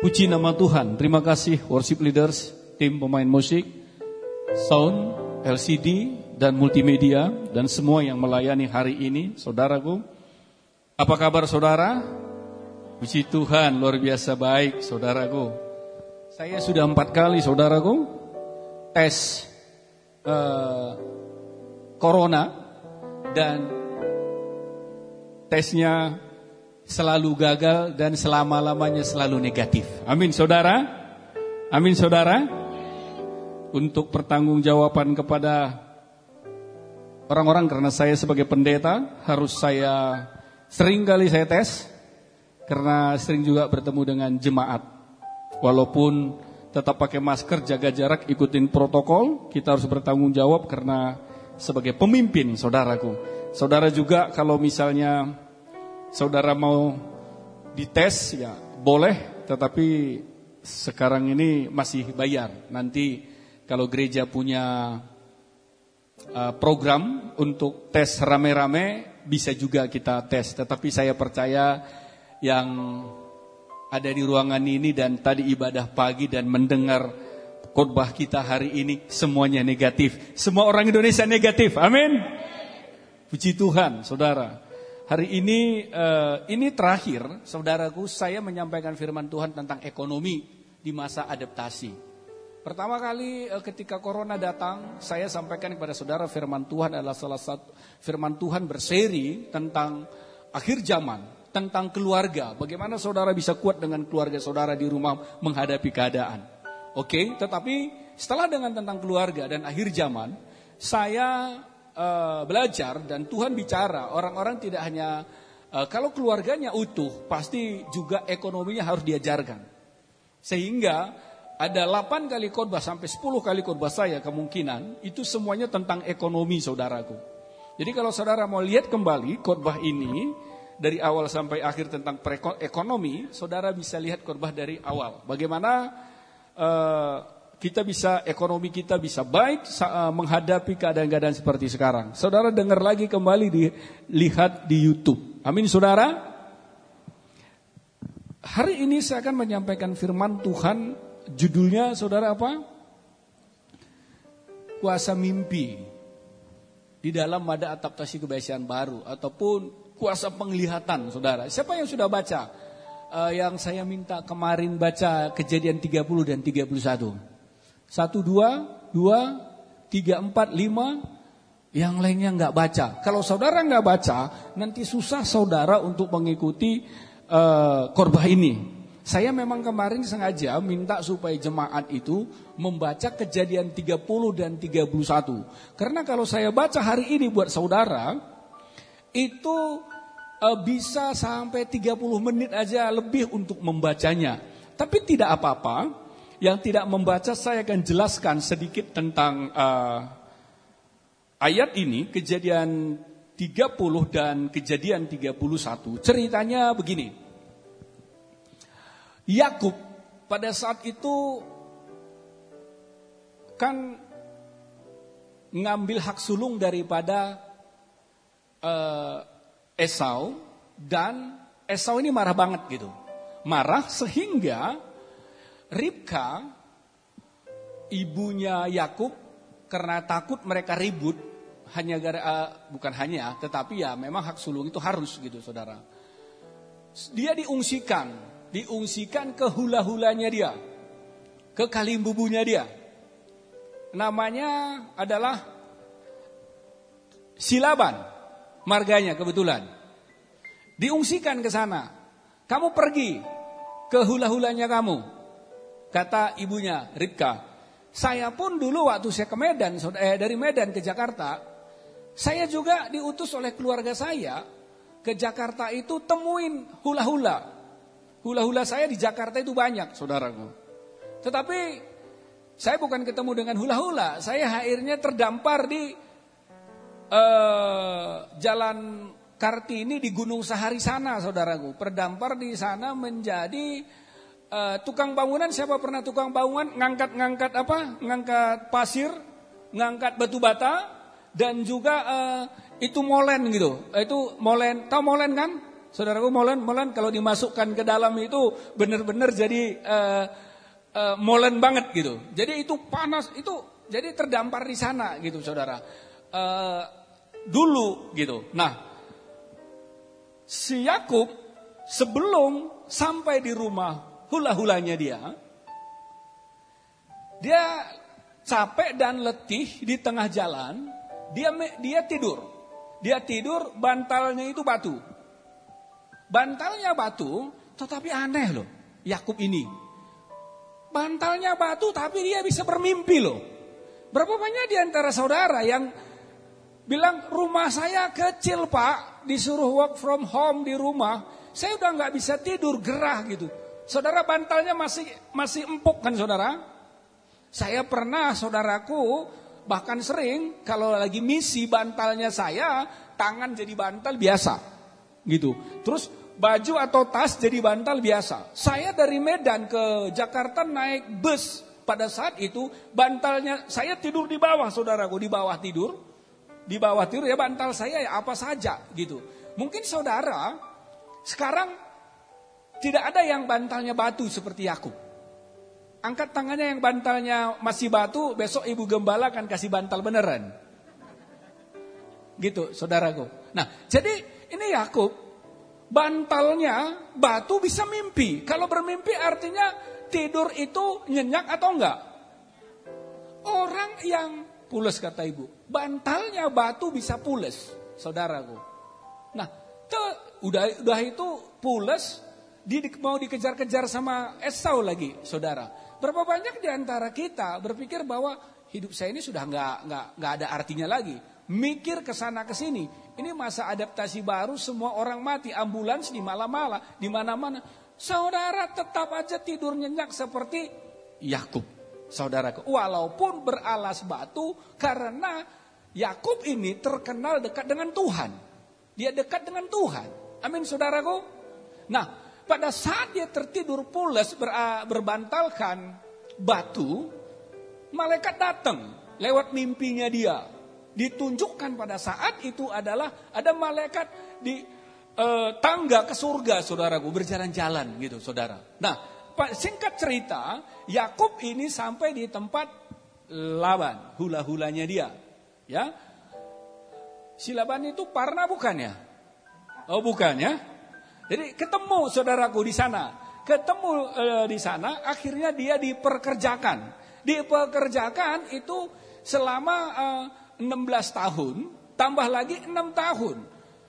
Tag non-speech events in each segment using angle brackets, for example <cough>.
Puji nama Tuhan. Terima kasih worship leaders, tim pemain musik, sound, LCD, dan multimedia, dan semua yang melayani hari ini, saudaraku. Apa kabar saudara? Puji Tuhan, luar biasa baik saudaraku. Saya sudah empat kali saudaraku tes uh, corona dan tesnya selalu gagal dan selama-lamanya selalu negatif. Amin saudara. Amin saudara. Untuk pertanggungjawaban kepada orang-orang karena saya sebagai pendeta harus saya sering kali saya tes karena sering juga bertemu dengan jemaat. Walaupun tetap pakai masker, jaga jarak, ikutin protokol, kita harus bertanggung jawab karena sebagai pemimpin saudaraku. Saudara juga kalau misalnya saudara mau dites ya boleh, tetapi sekarang ini masih bayar. Nanti kalau gereja punya uh, program untuk tes rame-rame bisa juga kita tes. Tetapi saya percaya yang ada di ruangan ini dan tadi ibadah pagi dan mendengar khotbah kita hari ini semuanya negatif. Semua orang Indonesia negatif. Amin. Puji Tuhan, saudara. Hari ini uh, ini terakhir, saudaraku, saya menyampaikan firman Tuhan tentang ekonomi di masa adaptasi. Pertama kali uh, ketika corona datang, saya sampaikan kepada saudara firman Tuhan adalah salah satu firman Tuhan berseri tentang akhir zaman, tentang keluarga. Bagaimana saudara bisa kuat dengan keluarga saudara di rumah menghadapi keadaan. Oke, tetapi setelah dengan tentang keluarga dan akhir zaman, saya uh, belajar dan Tuhan bicara, orang-orang tidak hanya uh, kalau keluarganya utuh, pasti juga ekonominya harus diajarkan. Sehingga ada 8 kali khotbah sampai 10 kali khotbah saya kemungkinan itu semuanya tentang ekonomi saudaraku. Jadi kalau saudara mau lihat kembali khotbah ini dari awal sampai akhir tentang ekonomi, saudara bisa lihat khotbah dari awal. Bagaimana uh, kita bisa ekonomi kita bisa baik eh, menghadapi keadaan-keadaan seperti sekarang. Saudara dengar lagi kembali di lihat di YouTube. Amin saudara. Hari ini saya akan menyampaikan firman Tuhan judulnya saudara apa? Kuasa mimpi di dalam ada adaptasi kebiasaan baru ataupun kuasa penglihatan saudara. Siapa yang sudah baca? Uh, yang saya minta kemarin baca kejadian 30 dan 31. Satu, dua, dua, tiga, empat, lima, yang lainnya nggak baca. Kalau saudara nggak baca, nanti susah saudara untuk mengikuti uh, khotbah ini. Saya memang kemarin sengaja minta supaya jemaat itu membaca kejadian 30 dan 31. Karena kalau saya baca hari ini buat saudara, itu uh, bisa sampai 30 menit aja lebih untuk membacanya. Tapi tidak apa-apa, yang tidak membaca saya akan jelaskan sedikit tentang uh, ayat ini, kejadian 30 dan kejadian 31. Ceritanya begini. Yakub pada saat itu kan ngambil hak sulung daripada uh, Esau dan Esau ini marah banget gitu. Marah sehingga Ribka, ibunya Yakub, karena takut mereka ribut, hanya gara, uh, bukan hanya, tetapi ya memang hak sulung itu harus gitu saudara. Dia diungsikan, diungsikan ke hula-hulanya dia, ke kalimbubunya dia. Namanya adalah Silaban, marganya kebetulan. Diungsikan ke sana. Kamu pergi ke hula-hulanya kamu. Kata ibunya, Ribka, saya pun dulu waktu saya ke Medan, eh, dari Medan ke Jakarta, saya juga diutus oleh keluarga saya ke Jakarta itu temuin hula-hula. Hula-hula saya di Jakarta itu banyak, saudaraku. Tetapi saya bukan ketemu dengan hula-hula, saya akhirnya terdampar di uh, Jalan Kartini di Gunung Sahari sana, saudaraku. Terdampar di sana menjadi uh, tukang bangunan siapa pernah tukang bangunan ngangkat-ngangkat apa? Ngangkat pasir, ngangkat batu bata dan juga uh, itu molen gitu. Uh, itu molen, tahu molen kan? Saudaraku molen molen kalau dimasukkan ke dalam itu benar-benar jadi uh, uh, molen banget gitu. Jadi itu panas itu jadi terdampar di sana gitu saudara. Uh, dulu gitu. Nah si Yakub sebelum sampai di rumah hula-hulanya dia, dia capek dan letih di tengah jalan, dia dia tidur. Dia tidur bantalnya itu batu. Bantalnya batu, tetapi aneh loh. Yakub ini. Bantalnya batu tapi dia bisa bermimpi loh. Berapa banyak di antara saudara yang bilang rumah saya kecil pak, disuruh work from home di rumah, saya udah nggak bisa tidur gerah gitu. Saudara bantalnya masih masih empuk kan saudara? Saya pernah saudaraku bahkan sering kalau lagi misi bantalnya saya tangan jadi bantal biasa gitu. Terus baju atau tas jadi bantal biasa. Saya dari Medan ke Jakarta naik bus. Pada saat itu bantalnya saya tidur di bawah saudaraku, di bawah tidur. Di bawah tidur ya bantal saya ya apa saja gitu. Mungkin saudara sekarang tidak ada yang bantalnya batu seperti Yakub. Angkat tangannya yang bantalnya masih batu, besok ibu gembala akan kasih bantal beneran. Gitu, saudaraku. Nah, jadi ini Yakub bantalnya batu bisa mimpi. Kalau bermimpi artinya tidur itu nyenyak atau enggak? Orang yang pules kata ibu, bantalnya batu bisa pules, saudaraku. Nah, te, udah udah itu pules, di, mau dikejar-kejar sama Esau lagi, saudara. Berapa banyak di antara kita berpikir bahwa hidup saya ini sudah nggak nggak nggak ada artinya lagi mikir ke sana ke sini. Ini masa adaptasi baru, semua orang mati, ambulans di malam-malam, di mana-mana. Saudara tetap aja tidur nyenyak seperti Yakub. Saudaraku, walaupun beralas batu karena Yakub ini terkenal dekat dengan Tuhan. Dia dekat dengan Tuhan. Amin saudaraku. Nah, pada saat dia tertidur pulas ber, berbantalkan batu, malaikat datang lewat mimpinya dia ditunjukkan pada saat itu adalah ada malaikat di e, tangga ke surga, saudaraku, berjalan-jalan gitu, saudara. Nah, singkat cerita, Yakub ini sampai di tempat Laban, hula-hulanya dia, ya. Si Laban itu Parna bukan ya? Oh bukan ya? Jadi ketemu saudaraku di sana, ketemu e, di sana, akhirnya dia diperkerjakan. Diperkerjakan itu selama e, 16 tahun, tambah lagi 6 tahun.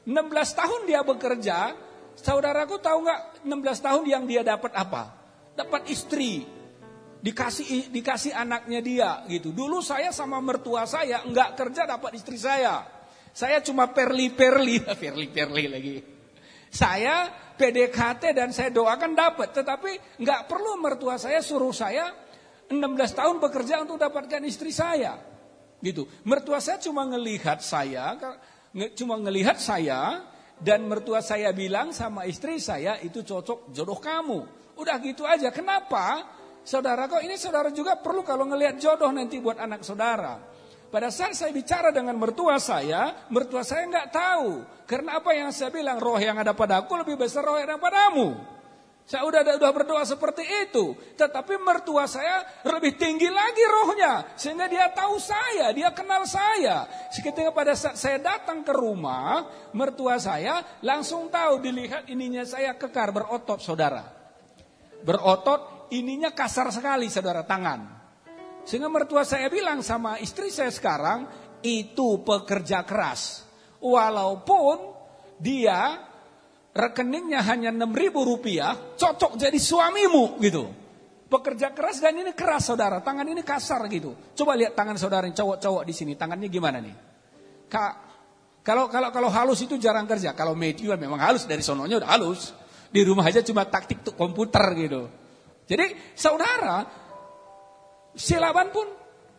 16 tahun dia bekerja, saudaraku tahu nggak 16 tahun yang dia dapat apa? Dapat istri, dikasih dikasih anaknya dia gitu. Dulu saya sama mertua saya nggak kerja dapat istri saya. Saya cuma perli-perli, <laughs> perli-perli lagi. Saya PDKT dan saya doakan dapat, tetapi nggak perlu mertua saya suruh saya 16 tahun bekerja untuk dapatkan istri saya. Gitu. Mertua saya cuma ngelihat saya, cuma ngelihat saya dan mertua saya bilang sama istri saya itu cocok jodoh kamu. Udah gitu aja. Kenapa? Saudara kok ini saudara juga perlu kalau ngelihat jodoh nanti buat anak saudara. Pada saat saya bicara dengan mertua saya, mertua saya nggak tahu. Karena apa yang saya bilang, roh yang ada padaku lebih besar roh yang ada padamu. Saya udah udah berdoa seperti itu, tetapi mertua saya lebih tinggi lagi rohnya, sehingga dia tahu saya, dia kenal saya. Seketika pada saat saya datang ke rumah, mertua saya langsung tahu dilihat ininya saya kekar berotot, saudara. Berotot, ininya kasar sekali, saudara, tangan. Sehingga mertua saya bilang sama istri saya sekarang, itu pekerja keras. Walaupun dia rekeningnya hanya 6 ribu rupiah, cocok jadi suamimu gitu. Pekerja keras dan ini keras saudara, tangan ini kasar gitu. Coba lihat tangan saudara yang cowok-cowok di sini, tangannya gimana nih? Kak, kalau kalau kalau halus itu jarang kerja. Kalau Matthew memang halus dari sononya udah halus. Di rumah aja cuma taktik tuh komputer gitu. Jadi saudara, silaban pun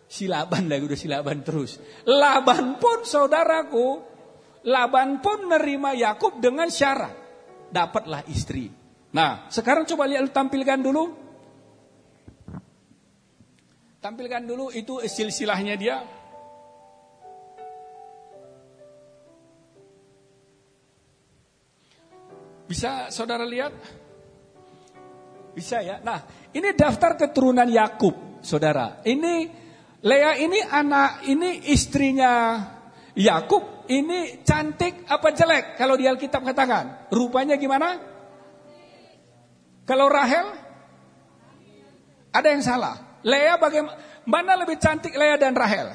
silaban lagi udah silaban terus. Laban pun saudaraku, Laban pun menerima Yakub dengan syarat dapatlah istri. Nah, sekarang coba lihat tampilkan dulu. Tampilkan dulu itu silsilahnya dia. Bisa saudara lihat? Bisa ya. Nah, ini daftar keturunan Yakub, saudara. Ini Lea ini anak, ini istrinya Yakub. Ini cantik apa jelek? Kalau di Alkitab katakan, rupanya gimana? Kalau Rahel, ada yang salah. Lea bagaimana? Mana lebih cantik Lea dan Rahel?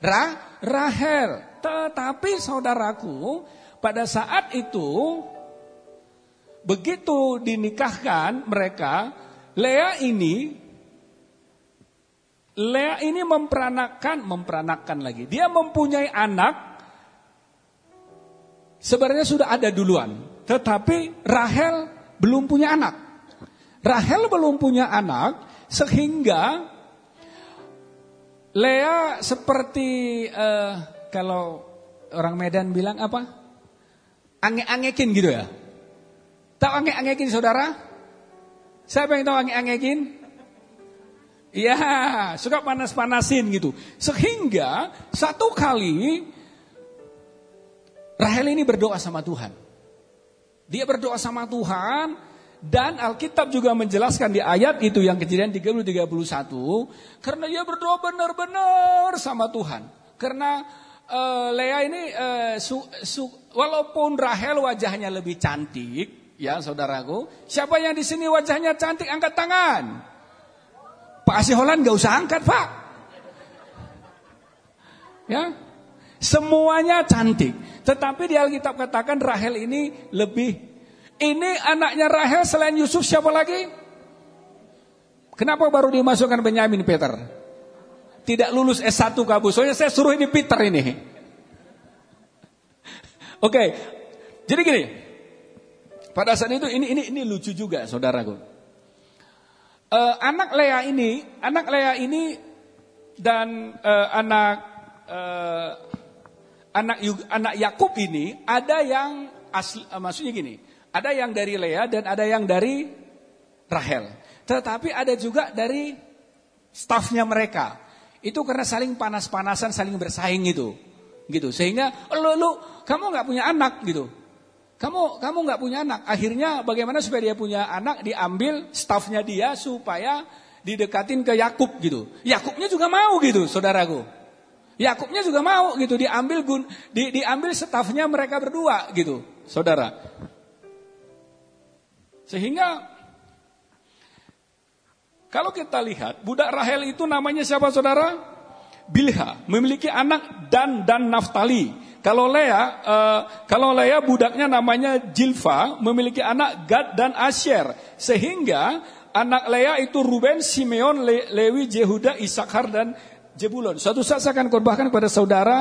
Ra, Rahel. Tetapi saudaraku, pada saat itu begitu dinikahkan mereka, Lea ini Lea ini memperanakan, memperanakan lagi. Dia mempunyai anak sebenarnya sudah ada duluan, tetapi Rahel belum punya anak. Rahel belum punya anak sehingga Lea seperti uh, kalau orang Medan bilang apa? Ange-angekin gitu ya. Tahu ange-angekin saudara? Siapa yang tahu ange-angekin? Iya, suka panas-panasin gitu. Sehingga satu kali Rahel ini berdoa sama Tuhan. Dia berdoa sama Tuhan dan Alkitab juga menjelaskan di ayat itu yang kejadian 30 31 karena dia berdoa benar-benar sama Tuhan. Karena uh, Lea ini uh, su, su, walaupun Rahel wajahnya lebih cantik, ya saudaraku, siapa yang di sini wajahnya cantik angkat tangan. Pak Asiholan gak usah angkat pak. Ya, semuanya cantik. Tetapi di Alkitab katakan Rahel ini lebih ini anaknya Rahel selain Yusuf siapa lagi? Kenapa baru dimasukkan Benyamin Peter? Tidak lulus S1 kabus. Soalnya saya suruh ini Peter ini. Oke. Okay. Jadi gini. Pada saat itu ini ini ini lucu juga saudaraku. Uh, anak Lea ini, anak Lea ini dan uh, anak uh, anak anak Yakub ini ada yang asli, uh, maksudnya gini. Ada yang dari Lea dan ada yang dari Rahel. Tetapi ada juga dari stafnya mereka. Itu karena saling panas-panasan, saling bersaing gitu. Gitu. Sehingga lu lu kamu nggak punya anak gitu. Kamu kamu nggak punya anak. Akhirnya bagaimana supaya dia punya anak diambil stafnya dia supaya didekatin ke Yakub gitu. Yakubnya juga mau gitu, saudaraku. Yakubnya juga mau gitu diambil gun, di, diambil stafnya mereka berdua gitu, saudara. Sehingga kalau kita lihat budak Rahel itu namanya siapa saudara? Bilha, memiliki anak Dan dan Naftali. Kalau Lea, uh, kalau Lea budaknya namanya Jilfa, memiliki anak Gad dan Asher. Sehingga anak Lea itu Ruben, Simeon, Le Lewi, Jehuda, Isakar dan Jebulon. Suatu saat saya akan korbankan kepada saudara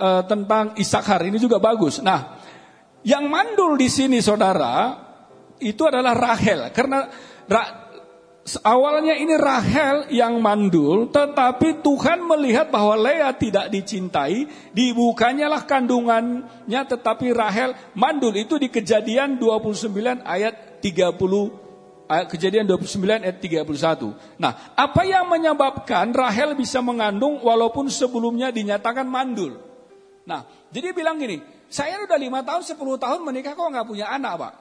uh, tentang Isakar. Ini juga bagus. Nah, yang mandul di sini saudara itu adalah Rahel. Karena awalnya ini Rahel yang mandul, tetapi Tuhan melihat bahwa Lea tidak dicintai, dibukanyalah kandungannya tetapi Rahel mandul. Itu di kejadian 29 ayat 30 Kejadian 29 ayat 31. Nah, apa yang menyebabkan Rahel bisa mengandung walaupun sebelumnya dinyatakan mandul? Nah, jadi bilang gini, saya udah lima tahun, 10 tahun menikah kok nggak punya anak, Pak.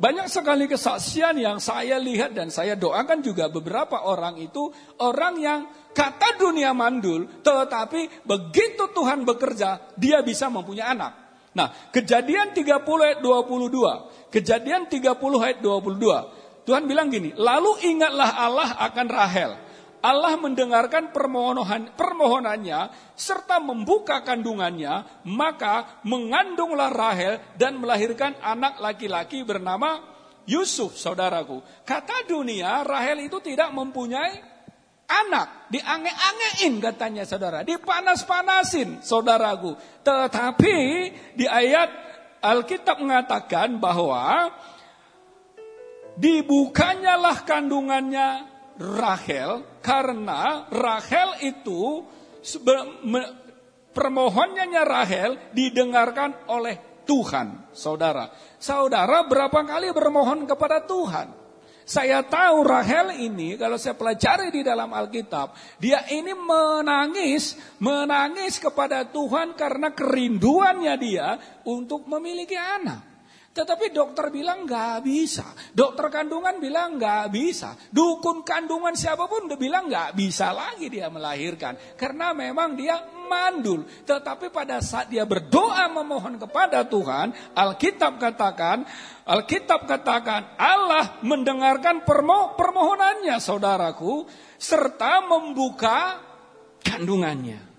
Banyak sekali kesaksian yang saya lihat dan saya doakan juga beberapa orang itu orang yang kata dunia mandul, tetapi begitu Tuhan bekerja, dia bisa mempunyai anak. Nah, kejadian 30 ayat 22, kejadian 30 ayat 22, Tuhan bilang gini, lalu ingatlah Allah akan Rahel, Allah mendengarkan permohonan permohonannya serta membuka kandungannya, maka mengandunglah Rahel dan melahirkan anak laki-laki bernama Yusuf, saudaraku. Kata dunia, Rahel itu tidak mempunyai anak, diange-angein katanya saudara, dipanas-panasin saudaraku. Tetapi di ayat Alkitab mengatakan bahwa dibukanyalah kandungannya Rahel karena Rahel itu permohonannya Rahel didengarkan oleh Tuhan, saudara. Saudara berapa kali bermohon kepada Tuhan? Saya tahu Rahel ini kalau saya pelajari di dalam Alkitab, dia ini menangis, menangis kepada Tuhan karena kerinduannya dia untuk memiliki anak. Tetapi dokter bilang nggak bisa. Dokter kandungan bilang nggak bisa. Dukun kandungan siapa pun udah bilang nggak bisa lagi dia melahirkan. Karena memang dia mandul. Tetapi pada saat dia berdoa memohon kepada Tuhan, Alkitab katakan, Alkitab katakan Allah mendengarkan permo permohonannya saudaraku. Serta membuka kandungannya.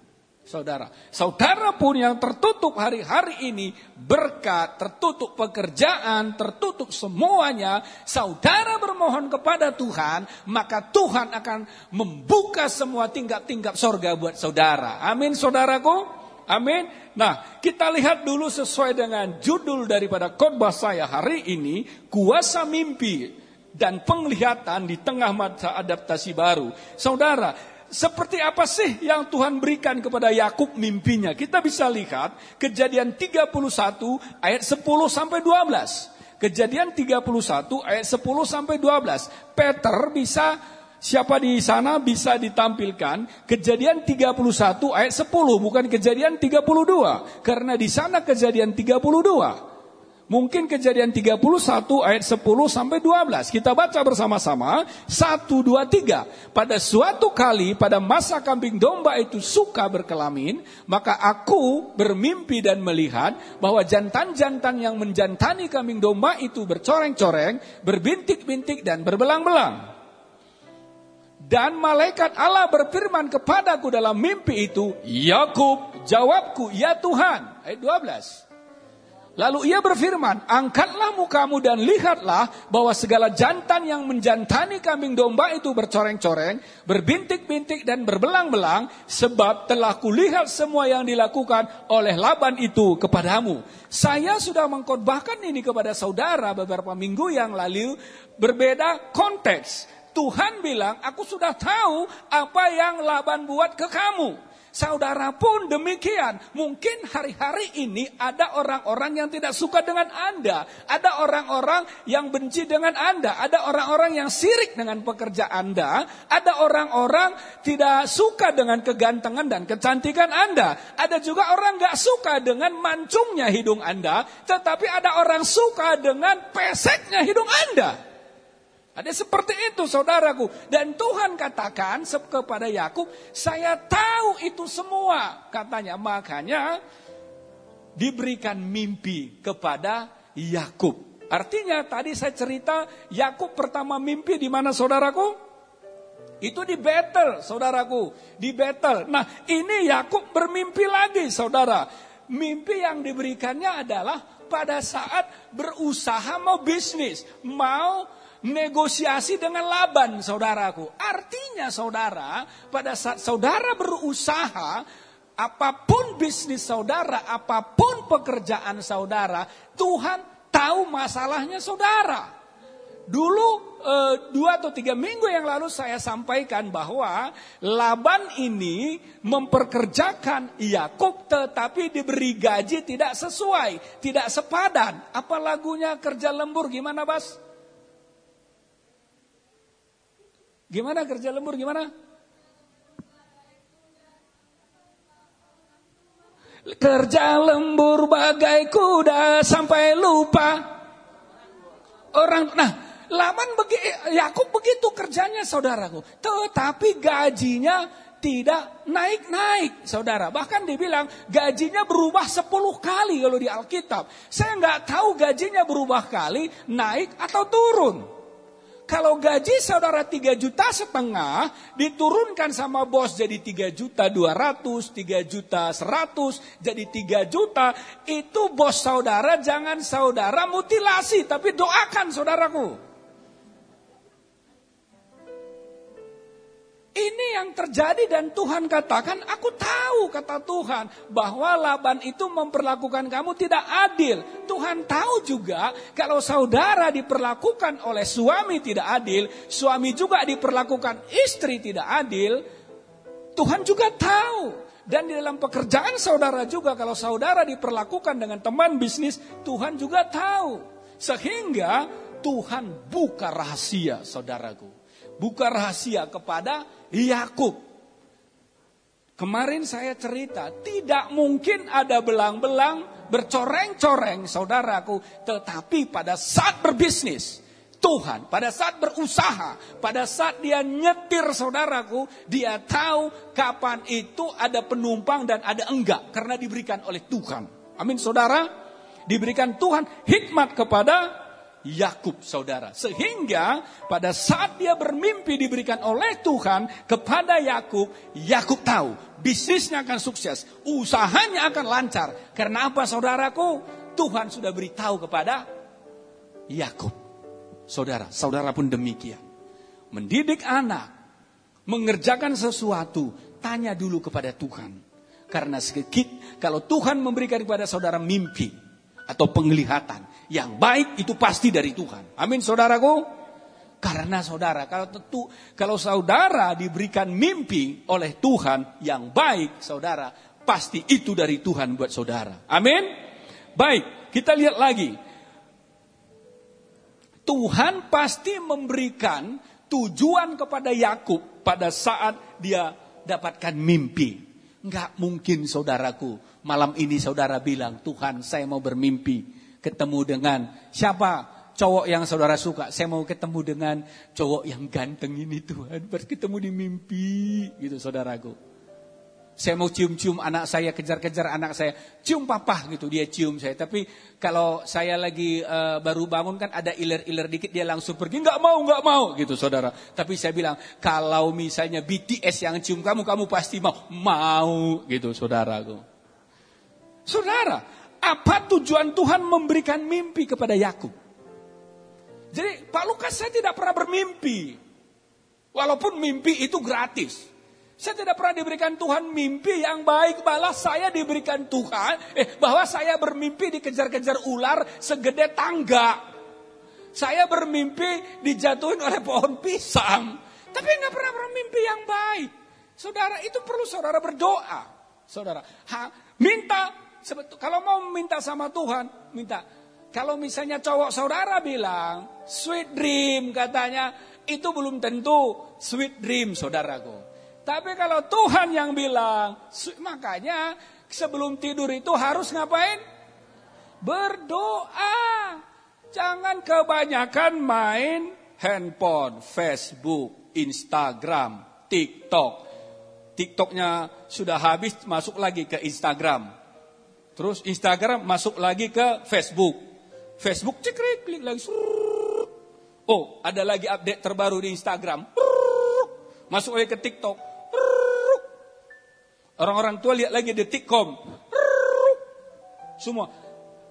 Saudara, saudara pun yang tertutup hari-hari ini berkat, tertutup pekerjaan, tertutup semuanya, saudara bermohon kepada Tuhan, maka Tuhan akan membuka semua tingkap-tingkap sorga buat saudara. Amin saudaraku. Amin. Nah, kita lihat dulu sesuai dengan judul daripada khotbah saya hari ini, kuasa mimpi dan penglihatan di tengah masa adaptasi baru. Saudara, seperti apa sih yang Tuhan berikan kepada Yakub mimpinya? Kita bisa lihat kejadian 31 ayat 10 sampai 12. Kejadian 31 ayat 10 sampai 12. Peter bisa siapa di sana bisa ditampilkan kejadian 31 ayat 10 bukan kejadian 32 karena di sana kejadian 32. Mungkin kejadian 31 ayat 10 sampai 12. Kita baca bersama-sama. 1, 2, 3. Pada suatu kali pada masa kambing domba itu suka berkelamin. Maka aku bermimpi dan melihat bahwa jantan-jantan yang menjantani kambing domba itu bercoreng-coreng, berbintik-bintik dan berbelang-belang. Dan malaikat Allah berfirman kepadaku dalam mimpi itu, Yakub, jawabku, ya Tuhan. Ayat 12. Lalu ia berfirman, angkatlah mukamu dan lihatlah bahwa segala jantan yang menjantani kambing domba itu bercoreng-coreng, berbintik-bintik dan berbelang-belang, sebab telah kulihat semua yang dilakukan oleh Laban itu kepadamu. Saya sudah mengkhotbahkan ini kepada saudara beberapa minggu yang lalu, berbeda konteks. Tuhan bilang, aku sudah tahu apa yang Laban buat ke kamu. Saudara pun demikian. Mungkin hari-hari ini ada orang-orang yang tidak suka dengan Anda. Ada orang-orang yang benci dengan Anda. Ada orang-orang yang sirik dengan pekerja Anda. Ada orang-orang tidak suka dengan kegantengan dan kecantikan Anda. Ada juga orang gak suka dengan mancungnya hidung Anda. Tetapi ada orang suka dengan peseknya hidung Anda. Ada seperti itu saudaraku. Dan Tuhan katakan kepada Yakub, saya tahu itu semua. Katanya, makanya diberikan mimpi kepada Yakub. Artinya tadi saya cerita Yakub pertama mimpi di mana saudaraku? Itu di Betel, saudaraku. Di Betel. Nah, ini Yakub bermimpi lagi, saudara. Mimpi yang diberikannya adalah pada saat berusaha mau bisnis, mau negosiasi dengan Laban, saudaraku. Artinya, saudara, pada saat saudara berusaha, apa pun bisnis saudara, apa pun pekerjaan saudara, Tuhan tahu masalahnya saudara. Dulu eh, dua atau tiga minggu yang lalu saya sampaikan bahwa Laban ini memperkerjakan Yakub tetapi diberi gaji tidak sesuai, tidak sepadan. Apa lagunya kerja lembur gimana Bas? Gimana kerja lembur gimana? Kerja lembur bagai kuda sampai lupa orang. Nah, Laman begi, Yakub begitu kerjanya saudaraku. Tetapi gajinya tidak naik-naik saudara. Bahkan dibilang gajinya berubah 10 kali kalau di Alkitab. Saya nggak tahu gajinya berubah kali naik atau turun. Kalau gaji saudara 3 juta setengah, diturunkan sama bos jadi 3 juta 200, 3 juta 100, jadi 3 juta. Itu bos saudara jangan saudara mutilasi, tapi doakan saudaraku. Ini yang terjadi dan Tuhan katakan, aku tahu kata Tuhan bahwa Laban itu memperlakukan kamu tidak adil. Tuhan tahu juga kalau saudara diperlakukan oleh suami tidak adil, suami juga diperlakukan istri tidak adil, Tuhan juga tahu. Dan di dalam pekerjaan saudara juga kalau saudara diperlakukan dengan teman bisnis, Tuhan juga tahu. Sehingga Tuhan buka rahasia saudaraku. Buka rahasia kepada Yakub. Kemarin saya cerita, tidak mungkin ada belang-belang bercoreng-coreng saudaraku. Tetapi pada saat berbisnis, Tuhan pada saat berusaha, pada saat dia nyetir saudaraku, dia tahu kapan itu ada penumpang dan ada enggak. Karena diberikan oleh Tuhan. Amin saudara. Diberikan Tuhan hikmat kepada Yakub saudara. Sehingga pada saat dia bermimpi diberikan oleh Tuhan kepada Yakub, Yakub tahu bisnisnya akan sukses, usahanya akan lancar. Karena apa saudaraku? Tuhan sudah beritahu kepada Yakub. Saudara, saudara pun demikian. Mendidik anak, mengerjakan sesuatu, tanya dulu kepada Tuhan. Karena sedikit, kalau Tuhan memberikan kepada saudara mimpi atau penglihatan, yang baik itu pasti dari Tuhan. Amin saudaraku. Karena saudara, kalau tentu kalau saudara diberikan mimpi oleh Tuhan yang baik, saudara, pasti itu dari Tuhan buat saudara. Amin. Baik, kita lihat lagi. Tuhan pasti memberikan tujuan kepada Yakub pada saat dia dapatkan mimpi. Enggak mungkin saudaraku, malam ini saudara bilang, Tuhan saya mau bermimpi ketemu dengan siapa cowok yang saudara suka. Saya mau ketemu dengan cowok yang ganteng ini Tuhan. Berketemu di mimpi gitu saudaraku. Saya mau cium-cium anak saya, kejar-kejar anak saya. Cium papa gitu, dia cium saya. Tapi kalau saya lagi uh, baru bangun kan ada iler-iler dikit, dia langsung pergi. Nggak mau, nggak mau gitu saudara. Tapi saya bilang, kalau misalnya BTS yang cium kamu, kamu pasti mau. Mau gitu saudaraku. Saudara, apa tujuan Tuhan memberikan mimpi kepada Yakub? Jadi Pak Lukas saya tidak pernah bermimpi. Walaupun mimpi itu gratis. Saya tidak pernah diberikan Tuhan mimpi yang baik. Balas saya diberikan Tuhan. Eh, bahwa saya bermimpi dikejar-kejar ular segede tangga. Saya bermimpi dijatuhin oleh pohon pisang. Tapi nggak pernah bermimpi yang baik. Saudara, itu perlu saudara berdoa. Saudara, ha, minta Sebetul, kalau mau minta sama Tuhan, minta. Kalau misalnya cowok saudara bilang, sweet dream katanya, itu belum tentu sweet dream saudaraku. Tapi kalau Tuhan yang bilang, makanya sebelum tidur itu harus ngapain? Berdoa. Jangan kebanyakan main handphone, Facebook, Instagram, TikTok. TikToknya sudah habis, masuk lagi ke Instagram. Terus Instagram masuk lagi ke Facebook. Facebook cekrik klik lagi. Oh, ada lagi update terbaru di Instagram. Masuk lagi ke TikTok. Orang-orang tua lihat lagi di TikTok. Semua.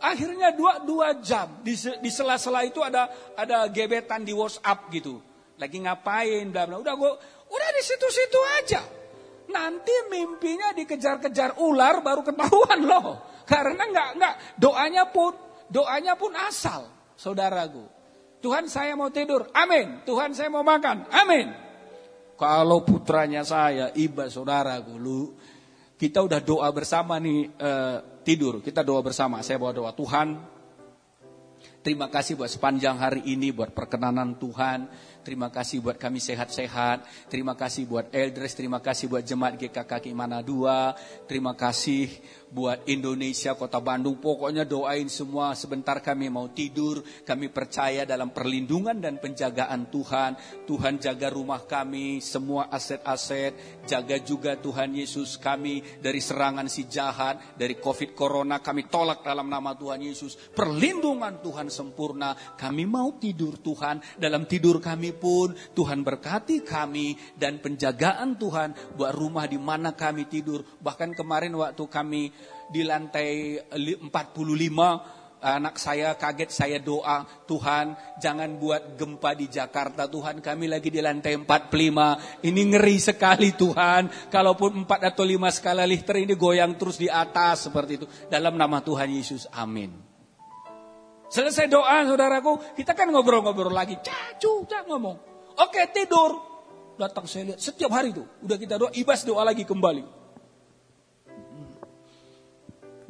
Akhirnya dua, dua jam. Di, sela-sela itu ada ada gebetan di WhatsApp gitu. Lagi ngapain, bla bla. Udah gua, udah di situ-situ aja. Nanti mimpinya dikejar-kejar ular baru ketahuan loh. Karena enggak enggak doanya pun doanya pun asal, saudaraku. Tuhan saya mau tidur, amin. Tuhan saya mau makan, amin. Kalau putranya saya, iba saudaraku, lu kita udah doa bersama nih uh, tidur, kita doa bersama. Saya bawa doa Tuhan. Terima kasih buat sepanjang hari ini, buat perkenanan Tuhan. Terima kasih buat kami sehat-sehat. Terima kasih buat Eldres. Terima kasih buat jemaat GKK Mana 2. Terima kasih buat Indonesia, Kota Bandung. Pokoknya doain semua. Sebentar kami mau tidur. Kami percaya dalam perlindungan dan penjagaan Tuhan. Tuhan jaga rumah kami, semua aset-aset. Jaga juga Tuhan Yesus kami dari serangan si jahat, dari COVID Corona. Kami tolak dalam nama Tuhan Yesus. Perlindungan Tuhan sempurna. Kami mau tidur Tuhan. Dalam tidur kami pun Tuhan berkati kami dan penjagaan Tuhan buat rumah di mana kami tidur. Bahkan kemarin waktu kami di lantai 45 anak saya kaget saya doa Tuhan jangan buat gempa di Jakarta Tuhan kami lagi di lantai 45 ini ngeri sekali Tuhan kalaupun 4 atau 5 skala Richter ini goyang terus di atas seperti itu dalam nama Tuhan Yesus amin Selesai doa saudaraku, kita kan ngobrol-ngobrol lagi. Cacu, cak ngomong. Oke tidur. Datang saya lihat setiap hari itu. Udah kita doa, ibas doa lagi kembali.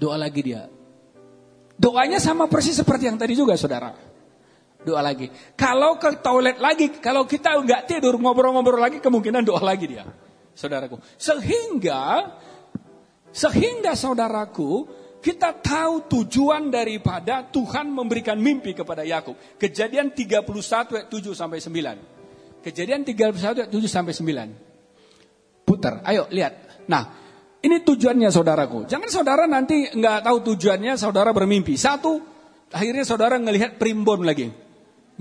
Doa lagi dia. Doanya sama persis seperti yang tadi juga saudara. Doa lagi. Kalau ke toilet lagi, kalau kita nggak tidur ngobrol-ngobrol lagi kemungkinan doa lagi dia. saudaraku. Sehingga, sehingga saudaraku, kita tahu tujuan daripada Tuhan memberikan mimpi kepada Yakub. Kejadian 31 ayat 7 sampai 9. Kejadian 31 ayat 7 sampai 9. Putar, ayo lihat. Nah, ini tujuannya saudaraku. Jangan saudara nanti nggak tahu tujuannya, saudara bermimpi. Satu, akhirnya saudara ngelihat primbon lagi.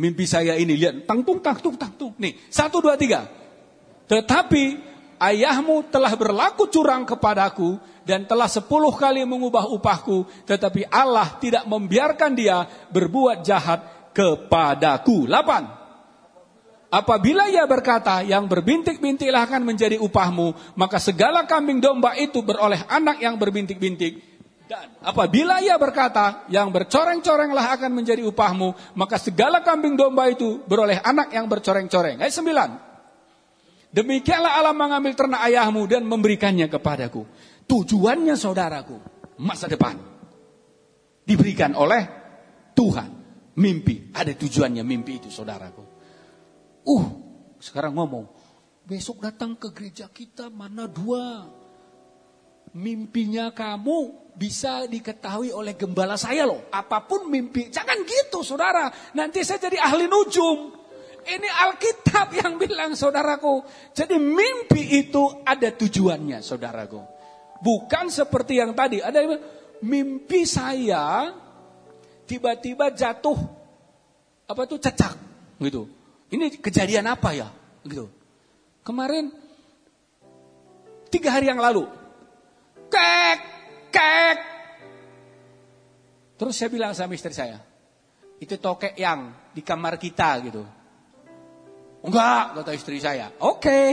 Mimpi saya ini, lihat, tangtung, tangtung, tangtung. Nih, satu, dua, tiga. Tetapi ayahmu telah berlaku curang kepadaku dan telah sepuluh kali mengubah upahku, tetapi Allah tidak membiarkan dia berbuat jahat kepadaku. Lapan. Apabila ia berkata, yang berbintik-bintiklah akan menjadi upahmu, maka segala kambing domba itu beroleh anak yang berbintik-bintik. Dan apabila ia berkata, yang bercoreng-corenglah akan menjadi upahmu, maka segala kambing domba itu beroleh anak yang bercoreng-coreng. Ayat 9. Demikianlah Allah mengambil ternak ayahmu dan memberikannya kepadaku. Tujuannya saudaraku, masa depan. Diberikan oleh Tuhan. Mimpi, ada tujuannya mimpi itu saudaraku. Uh, sekarang ngomong, besok datang ke gereja kita mana dua. Mimpinya kamu bisa diketahui oleh gembala saya loh. Apa pun mimpi, jangan gitu saudara. Nanti saya jadi ahli nujum. Ini Alkitab yang bilang saudaraku. Jadi mimpi itu ada tujuannya saudaraku. Bukan seperti yang tadi. Ada mimpi saya tiba-tiba jatuh apa tuh cecak gitu. Ini kejadian apa ya? Gitu. Kemarin tiga hari yang lalu, kek, kek. Terus saya bilang sama istri saya, itu tokek yang di kamar kita gitu. Enggak, kata istri saya. Oke, okay.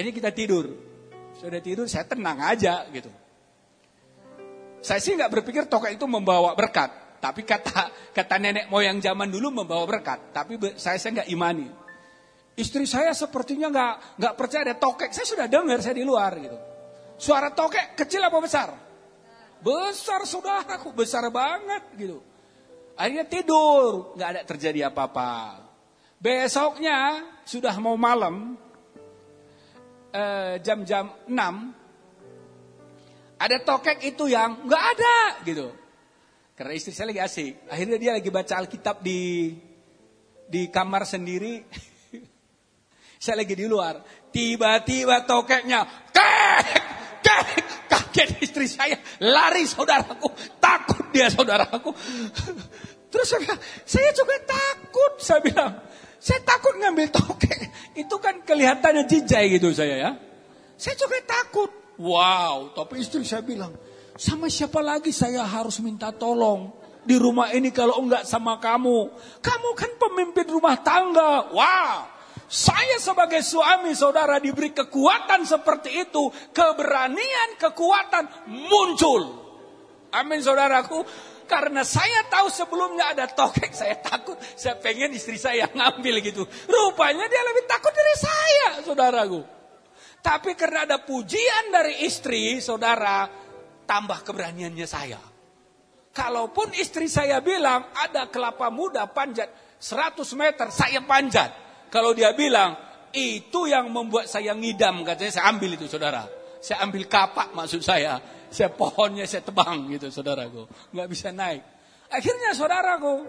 ini kita tidur. Sudah tidur, saya tenang aja gitu. Saya sih nggak berpikir tokek itu membawa berkat. Tapi kata kata nenek moyang zaman dulu membawa berkat. Tapi saya saya nggak imani. Istri saya sepertinya nggak nggak percaya ada tokek. Saya sudah dengar saya di luar gitu. Suara tokek kecil apa besar? Besar saudaraku, besar banget gitu. Akhirnya tidur, nggak ada terjadi apa-apa. Besoknya sudah mau malam, eh, jam-jam eh, 6, ada tokek itu yang nggak ada gitu. Karena istri saya lagi asik. Akhirnya dia lagi baca Alkitab di di kamar sendiri. <laughs> saya lagi di luar. Tiba-tiba tokeknya, kek, kek, kaget istri saya. Lari saudaraku, takut dia saudaraku. <laughs> Terus saya, saya juga takut, saya bilang. Saya takut ngambil tokek. Itu kan kelihatannya jijai gitu saya ya. Saya juga takut. Wow, tapi istri saya bilang, sama siapa lagi saya harus minta tolong? Di rumah ini kalau enggak sama kamu. Kamu kan pemimpin rumah tangga. Wow. Saya sebagai suami saudara diberi kekuatan seperti itu. Keberanian, kekuatan muncul. Amin saudaraku. Karena saya tahu sebelumnya ada tokek, <laughs> saya takut. Saya pengen istri saya ngambil gitu. Rupanya dia lebih takut dari saya, saudaraku. Tapi karena ada pujian dari istri, saudara, tambah keberaniannya saya. Kalaupun istri saya bilang ada kelapa muda panjat 100 meter, saya panjat. Kalau dia bilang itu yang membuat saya ngidam, katanya saya ambil itu saudara. Saya ambil kapak maksud saya. Saya pohonnya saya tebang gitu saudaraku. Nggak bisa naik. Akhirnya saudaraku,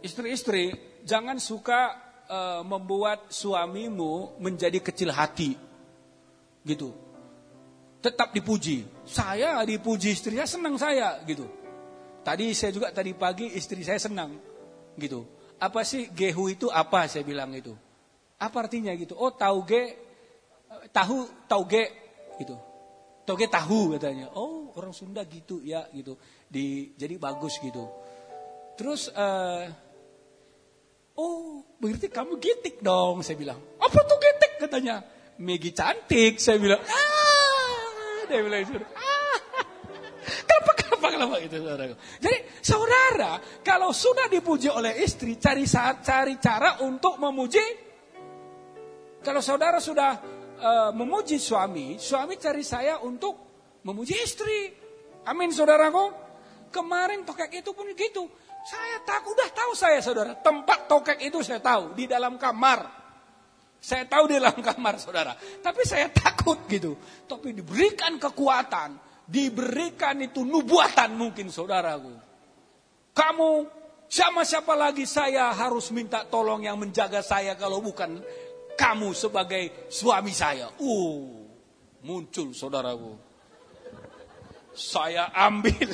istri-istri jangan suka uh, membuat suamimu menjadi kecil hati. Gitu tetap dipuji. Saya dipuji istrinya senang saya gitu. Tadi saya juga tadi pagi istri saya senang gitu. Apa sih gehu itu apa saya bilang itu. Apa artinya gitu? Oh tauge tahu tauge gitu. Tauge tahu katanya. Oh orang Sunda gitu ya gitu. Di jadi bagus gitu. Terus uh, oh berarti kamu gitik dong saya bilang. Apa tuh gitik katanya? Megi cantik saya bilang. Ah dia bilang itu. Ah, kenapa, kenapa, kenapa itu saudara. Jadi saudara, kalau sudah dipuji oleh istri, cari cari cara untuk memuji. Kalau saudara sudah uh, memuji suami, suami cari saya untuk memuji istri. Amin saudaraku. Kemarin tokek itu pun gitu. Saya tak udah tahu saya saudara. Tempat tokek itu saya tahu di dalam kamar. Saya tahu di dalam kamar saudara. Tapi saya takut gitu. Tapi diberikan kekuatan. Diberikan itu nubuatan mungkin saudaraku. Kamu sama siapa lagi saya harus minta tolong yang menjaga saya kalau bukan kamu sebagai suami saya. Uh, muncul saudaraku. Saya ambil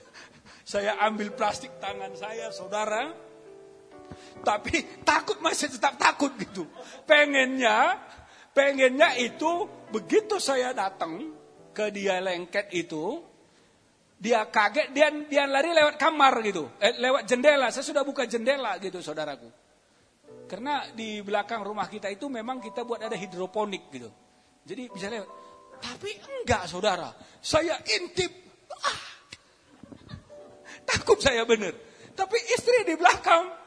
<laughs> saya ambil plastik tangan saya, saudara. Tapi takut masih tetap takut gitu. Pengennya, pengennya itu begitu saya datang ke dia lengket itu, dia kaget, dia dia lari lewat kamar gitu, eh, lewat jendela. Saya sudah buka jendela gitu, saudaraku. Karena di belakang rumah kita itu memang kita buat ada hidroponik gitu. Jadi bisa lewat. Tapi enggak, saudara. Saya intip. Ah, Takut saya benar. Tapi istri di belakang.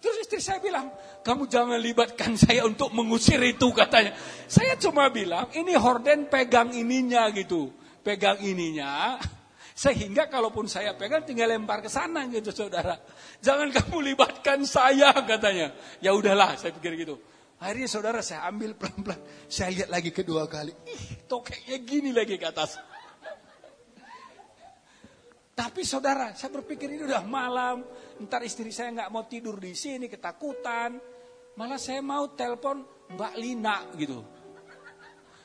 Terus istri saya bilang, kamu jangan libatkan <laughs> saya untuk mengusir itu katanya. Saya cuma bilang, ini horden pegang ininya gitu. Pegang ininya. <laughs> Sehingga kalaupun saya pegang tinggal lempar ke sana gitu saudara. Jangan <laughs> kamu libatkan saya katanya. Ya udahlah saya pikir gitu. Akhirnya saudara saya ambil pelan-pelan. Saya lihat lagi kedua kali. Ih tokeknya gini lagi ke atas. Tapi saudara, saya berpikir ini udah malam, ntar istri saya nggak mau tidur di sini, ketakutan. Malah saya mau telepon Mbak Lina gitu.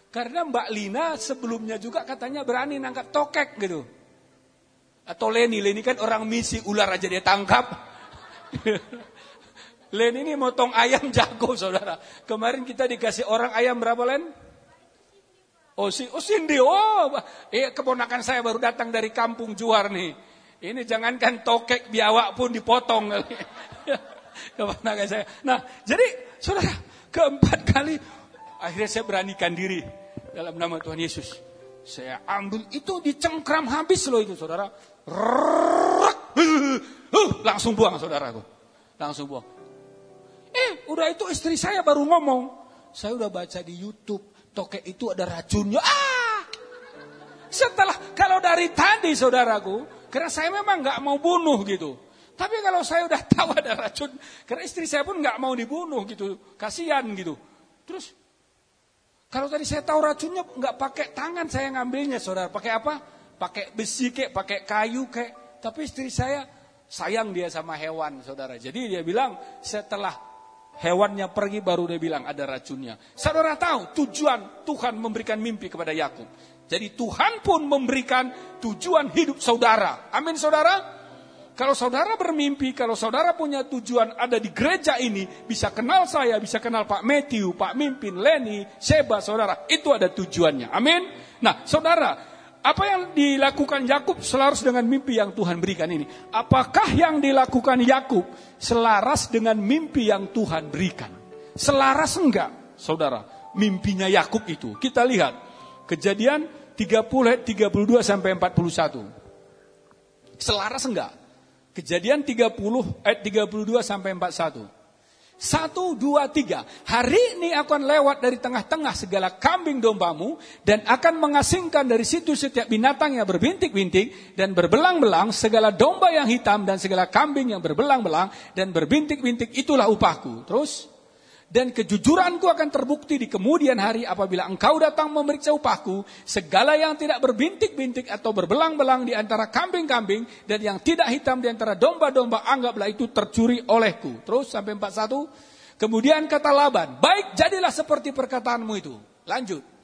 Karena Mbak Lina sebelumnya juga katanya berani nangkap tokek gitu. Atau Leni, Leni kan orang misi ular aja dia tangkap. <laughs> Leni ini motong ayam jago saudara. Kemarin kita dikasih orang ayam berapa Len? Oh, si, oh Cindy, oh eh, keponakan saya baru datang dari kampung Juar nih. Ini jangankan tokek biawak pun dipotong <laughs> keponakan saya. Nah, jadi saudara, keempat kali akhirnya saya beranikan diri dalam nama Tuhan Yesus. Saya ambil itu dicengkram habis loh itu saudara. langsung buang saudaraku. Langsung buang. Eh, udah itu istri saya baru ngomong. Saya udah baca di YouTube tokek itu ada racunnya. Ah! Setelah kalau dari tadi saudaraku, karena saya memang nggak mau bunuh gitu. Tapi kalau saya udah <laughs> tahu ada racun, karena istri saya pun nggak mau dibunuh gitu, kasihan gitu. Terus kalau tadi saya tahu racunnya nggak pakai tangan saya ngambilnya, saudara. Pakai apa? Pakai besi kek, pakai kayu kek. Tapi istri saya sayang dia sama hewan, saudara. Jadi dia bilang setelah Hewannya pergi baru dia bilang ada racunnya. Saudara tahu tujuan Tuhan memberikan mimpi kepada Yakub. Jadi Tuhan pun memberikan tujuan hidup saudara. Amin saudara. Kalau saudara bermimpi, kalau saudara punya tujuan ada di gereja ini, bisa kenal saya, bisa kenal Pak Matthew, Pak Mimpin, Lenny, Seba, saudara. Itu ada tujuannya. Amin. Nah, saudara, apa yang dilakukan Yakub selaras dengan mimpi yang Tuhan berikan ini? Apakah yang dilakukan Yakub selaras dengan mimpi yang Tuhan berikan? Selaras enggak, saudara? Mimpinya Yakub itu. Kita lihat Kejadian 30 32 sampai 41. Selaras enggak? Kejadian 30 ayat 32 sampai 41. Satu, dua, tiga. Hari ini akan lewat dari tengah-tengah segala kambing dombamu dan akan mengasingkan dari situ setiap binatang yang berbintik-bintik dan berbelang-belang segala domba yang hitam dan segala kambing yang berbelang-belang dan berbintik-bintik itulah upahku. Terus dan kejujuranku akan terbukti di kemudian hari apabila engkau datang memeriksa upahku, segala yang tidak berbintik-bintik atau berbelang-belang di antara kambing-kambing dan yang tidak hitam di antara domba-domba, anggaplah itu tercuri olehku. Terus sampai 41. Kemudian kata Laban, baik jadilah seperti perkataanmu itu. Lanjut.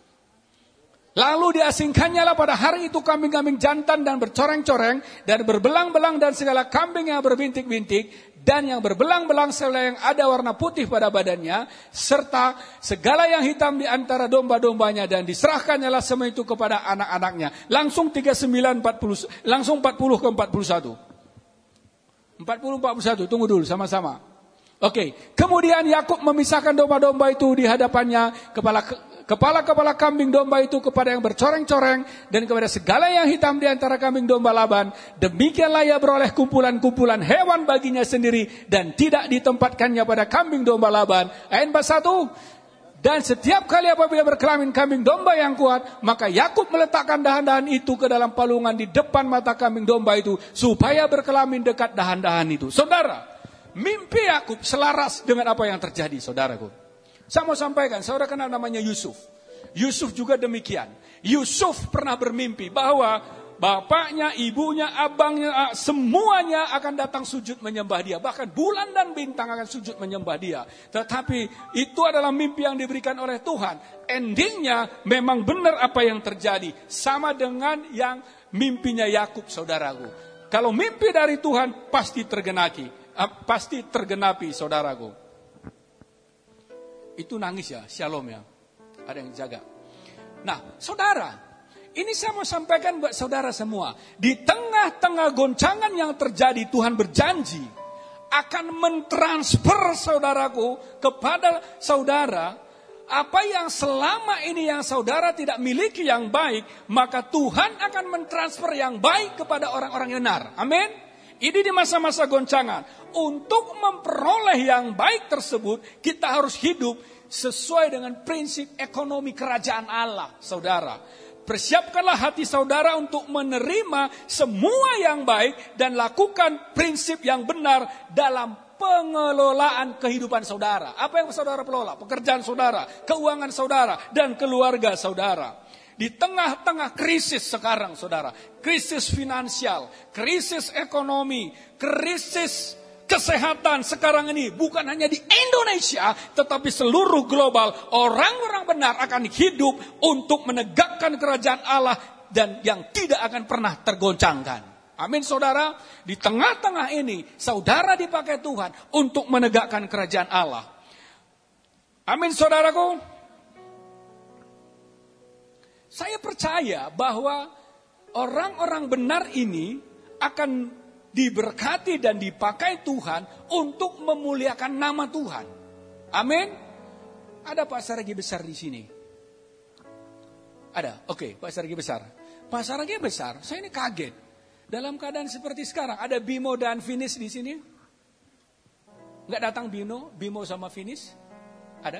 Lalu diasingkannya lah pada hari itu kambing-kambing jantan dan bercoreng-coreng dan berbelang-belang dan segala kambing yang berbintik-bintik dan yang berbelang-belang segala yang ada warna putih pada badannya serta segala yang hitam di antara domba-dombanya dan diserahkannya lah semua itu kepada anak-anaknya. Langsung 39 40 langsung 40 ke 41. 40 41 tunggu dulu sama-sama. Oke, kemudian Yakub memisahkan domba-domba itu di hadapannya kepala kepala-kepala kambing domba itu kepada yang bercoreng-coreng dan kepada segala yang hitam di antara kambing domba Laban. Demikianlah ia beroleh kumpulan-kumpulan hewan baginya sendiri dan tidak ditempatkannya pada kambing domba Laban. Ayat 41. Dan setiap kali apabila berkelamin kambing domba yang kuat, maka Yakub meletakkan dahan-dahan itu ke dalam palungan di depan mata kambing domba itu supaya berkelamin dekat dahan-dahan itu. Saudara, mimpi Yakub selaras dengan apa yang terjadi, saudaraku. Saya mau sampaikan, saudara kenal namanya Yusuf. Yusuf juga demikian. Yusuf pernah bermimpi bahwa bapaknya, ibunya, abangnya, semuanya akan datang sujud menyembah dia. Bahkan bulan dan bintang akan sujud menyembah dia. Tetapi itu adalah mimpi yang diberikan oleh Tuhan. Endingnya memang benar apa yang terjadi. Sama dengan yang mimpinya Yakub saudaraku. Kalau mimpi dari Tuhan pasti tergenaki. Pasti tergenapi saudaraku. Itu nangis ya, shalom ya. Ada yang jaga. Nah, saudara, ini saya mau sampaikan buat saudara semua. Di tengah-tengah goncangan yang terjadi, Tuhan berjanji akan mentransfer saudaraku kepada saudara apa yang selama ini yang saudara tidak miliki yang baik, maka Tuhan akan mentransfer yang baik kepada orang-orang yang benar. Amin. Ini di masa-masa goncangan. Untuk memperoleh yang baik tersebut, kita harus hidup sesuai dengan prinsip ekonomi kerajaan Allah, saudara. Persiapkanlah hati saudara untuk menerima semua yang baik dan lakukan prinsip yang benar dalam pengelolaan kehidupan saudara. Apa yang saudara pelola? Pekerjaan saudara, keuangan saudara, dan keluarga saudara. Di tengah-tengah krisis sekarang saudara, krisis finansial, krisis ekonomi, krisis kesehatan sekarang ini bukan hanya di Indonesia, tetapi seluruh global orang-orang benar akan hidup untuk menegakkan kerajaan Allah dan yang tidak akan pernah tergoncangkan. Amin saudara, di tengah-tengah ini saudara dipakai Tuhan untuk menegakkan kerajaan Allah. Amin saudaraku. Saya percaya bahwa orang-orang benar ini akan diberkati dan dipakai Tuhan untuk memuliakan nama Tuhan. Amin. Ada Pak Saragi besar di sini. Ada, oke, Pak Saragi besar. Pak Saragi besar, saya ini kaget. Dalam keadaan seperti sekarang, ada Bimo dan Finis di sini? Enggak datang Bimo, Bimo sama Finis? Ada?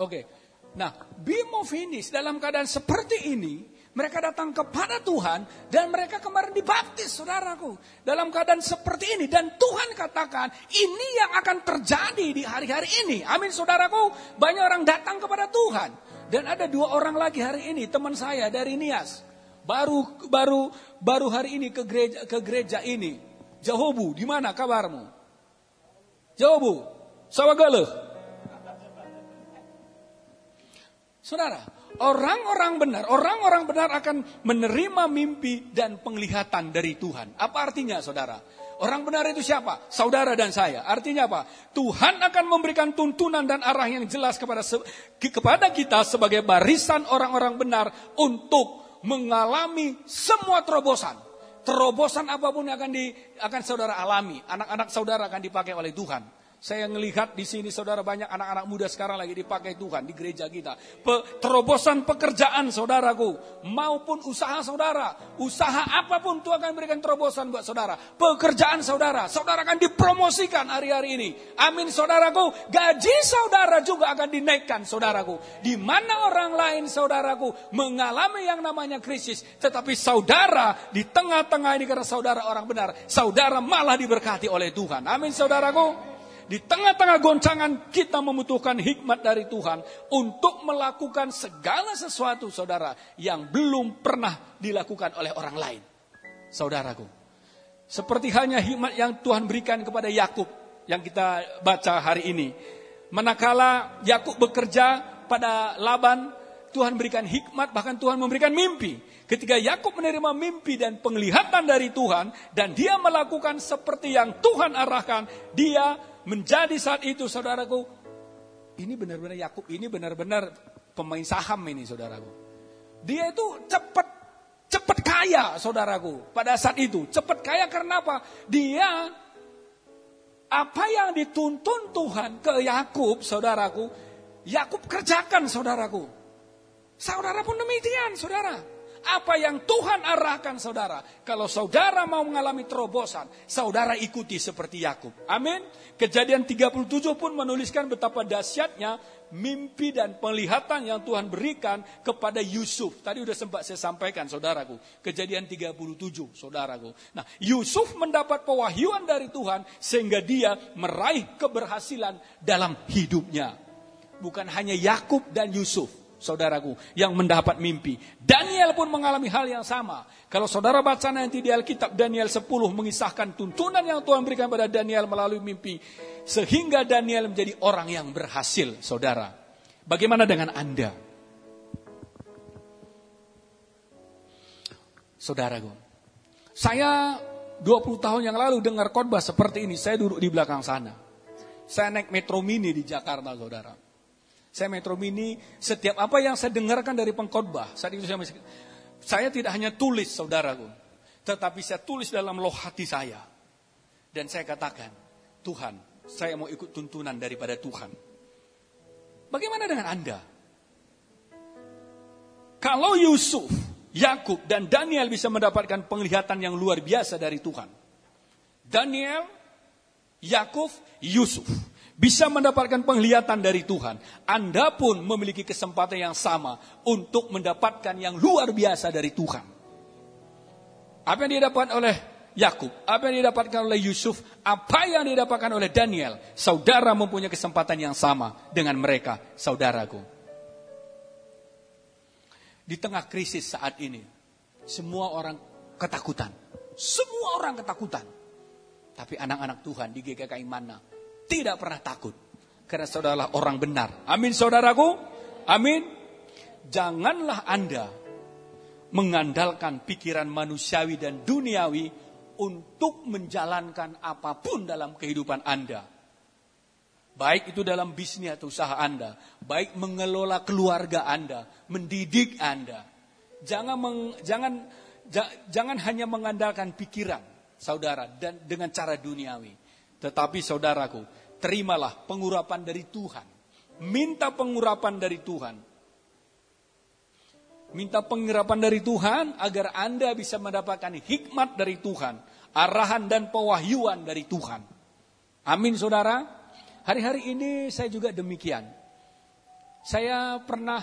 Oke. Nah, Bimo Finis dalam keadaan seperti ini, mereka datang kepada Tuhan dan mereka kemarin dibaptis, saudaraku. Dalam keadaan seperti ini. Dan Tuhan katakan, ini yang akan terjadi di hari-hari ini. Amin, saudaraku. Banyak orang datang kepada Tuhan. Dan ada dua orang lagi hari ini, teman saya dari Nias. Baru baru baru hari ini ke gereja ke gereja ini. Jahobu, di mana kabarmu? Jahobu, Sawagale. Saudara, Orang-orang benar, orang-orang benar akan menerima mimpi dan penglihatan dari Tuhan. Apa artinya saudara? Orang benar itu siapa? Saudara dan saya. Artinya apa? Tuhan akan memberikan tuntunan dan arah yang jelas kepada kepada kita sebagai barisan orang-orang benar untuk mengalami semua terobosan. Terobosan apa pun yang akan di akan saudara alami, anak-anak saudara akan dipakai oleh Tuhan. Saya melihat di sini saudara banyak anak-anak muda sekarang lagi dipakai Tuhan di gereja kita. Pe, terobosan pekerjaan saudaraku maupun usaha saudara. Usaha apa pun Tuhan akan berikan terobosan buat saudara. Pekerjaan saudara, saudara akan dipromosikan hari-hari ini. Amin saudaraku. Gaji saudara juga akan dinaikkan saudaraku. Di mana orang lain saudaraku mengalami yang namanya krisis. Tetapi saudara di tengah-tengah ini karena saudara orang benar. Saudara malah diberkati oleh Tuhan. Amin saudaraku. Di tengah-tengah goncangan kita membutuhkan hikmat dari Tuhan untuk melakukan segala sesuatu saudara yang belum pernah dilakukan oleh orang lain. Saudaraku. Seperti hanya hikmat yang Tuhan berikan kepada Yakub yang kita baca hari ini. Manakala Yakub bekerja pada Laban, Tuhan berikan hikmat bahkan Tuhan memberikan mimpi. Ketika Yakub menerima mimpi dan penglihatan dari Tuhan dan dia melakukan seperti yang Tuhan arahkan, dia menjadi saat itu saudaraku, ini benar-benar Yakub ini benar-benar pemain saham ini saudaraku. Dia itu cepat cepat kaya saudaraku pada saat itu. Cepat kaya karena apa? Dia apa yang dituntun Tuhan ke Yakub saudaraku, Yakub kerjakan saudaraku. Saudara pun demikian saudara. Apa yang Tuhan arahkan saudara. Kalau saudara mau mengalami terobosan, saudara ikuti seperti Yakub. Amin. Kejadian 37 pun menuliskan betapa dahsyatnya mimpi dan penglihatan yang Tuhan berikan kepada Yusuf. Tadi sudah sempat saya sampaikan saudaraku. Kejadian 37 saudaraku. Nah Yusuf mendapat pewahyuan dari Tuhan sehingga dia meraih keberhasilan dalam hidupnya. Bukan hanya Yakub dan Yusuf saudaraku, yang mendapat mimpi. Daniel pun mengalami hal yang sama. Kalau saudara baca nanti di Alkitab Daniel 10 mengisahkan tuntunan yang Tuhan berikan pada Daniel melalui mimpi. Sehingga Daniel menjadi orang yang berhasil, saudara. Bagaimana dengan Anda? Saudaraku, saya 20 tahun yang lalu dengar khotbah seperti ini, saya duduk di belakang sana. Saya naik metro mini di Jakarta, saudara. Saya Metro Mini, setiap apa yang saya dengarkan dari pengkhotbah, saat itu saya masih, saya tidak hanya tulis saudaraku, tetapi saya tulis dalam loh hati saya. Dan saya katakan, Tuhan, saya mau ikut tuntunan daripada Tuhan. Bagaimana dengan Anda? Kalau Yusuf, Yakub dan Daniel bisa mendapatkan penglihatan yang luar biasa dari Tuhan. Daniel, Yakub, Yusuf bisa mendapatkan penglihatan dari Tuhan. Anda pun memiliki kesempatan yang sama untuk mendapatkan yang luar biasa dari Tuhan. Apa yang didapatkan oleh Yakub, apa yang didapatkan oleh Yusuf, apa yang didapatkan oleh Daniel, saudara mempunyai kesempatan yang sama dengan mereka, saudaraku. Di tengah krisis saat ini, semua orang ketakutan. Semua orang ketakutan. Tapi anak-anak Tuhan di GKKI mana tidak pernah takut. Karena saudara orang benar. Amin saudaraku. Amin. Janganlah Anda mengandalkan pikiran manusiawi dan duniawi untuk menjalankan apa pun dalam kehidupan Anda. Baik itu dalam bisnis atau usaha Anda, baik mengelola keluarga Anda, mendidik Anda. Jangan meng, jangan ja, jangan hanya mengandalkan pikiran saudara dan dengan cara duniawi. Tetapi saudaraku, terimalah pengurapan dari Tuhan. Minta pengurapan dari Tuhan. Minta pengurapan dari Tuhan agar Anda bisa mendapatkan hikmat dari Tuhan. Arahan dan pewahyuan dari Tuhan. Amin saudara. Hari-hari ini saya juga demikian. Saya pernah,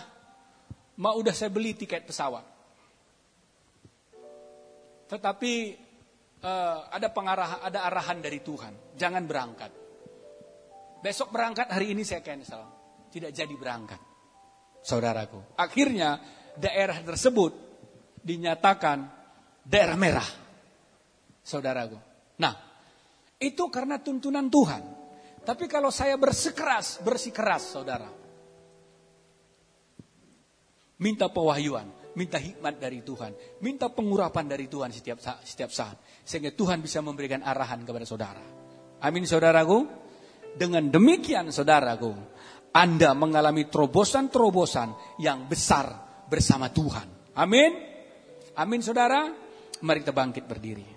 mau udah saya beli tiket pesawat. Tetapi uh, ada pengarah, ada arahan dari Tuhan. Jangan berangkat. Besok berangkat, hari ini saya cancel. Tidak jadi berangkat. Saudaraku. Akhirnya daerah tersebut dinyatakan daerah merah. Saudaraku. Nah, itu karena tuntunan Tuhan. Tapi kalau saya bersikeras, bersikeras saudara. Minta pewahyuan, minta hikmat dari Tuhan, minta pengurapan dari Tuhan setiap saat, setiap saat sehingga Tuhan bisa memberikan arahan kepada saudara. Amin saudaraku. Dengan demikian saudaraku, Anda mengalami terobosan-terobosan yang besar bersama Tuhan. Amin. Amin saudara. Mari kita bangkit berdiri.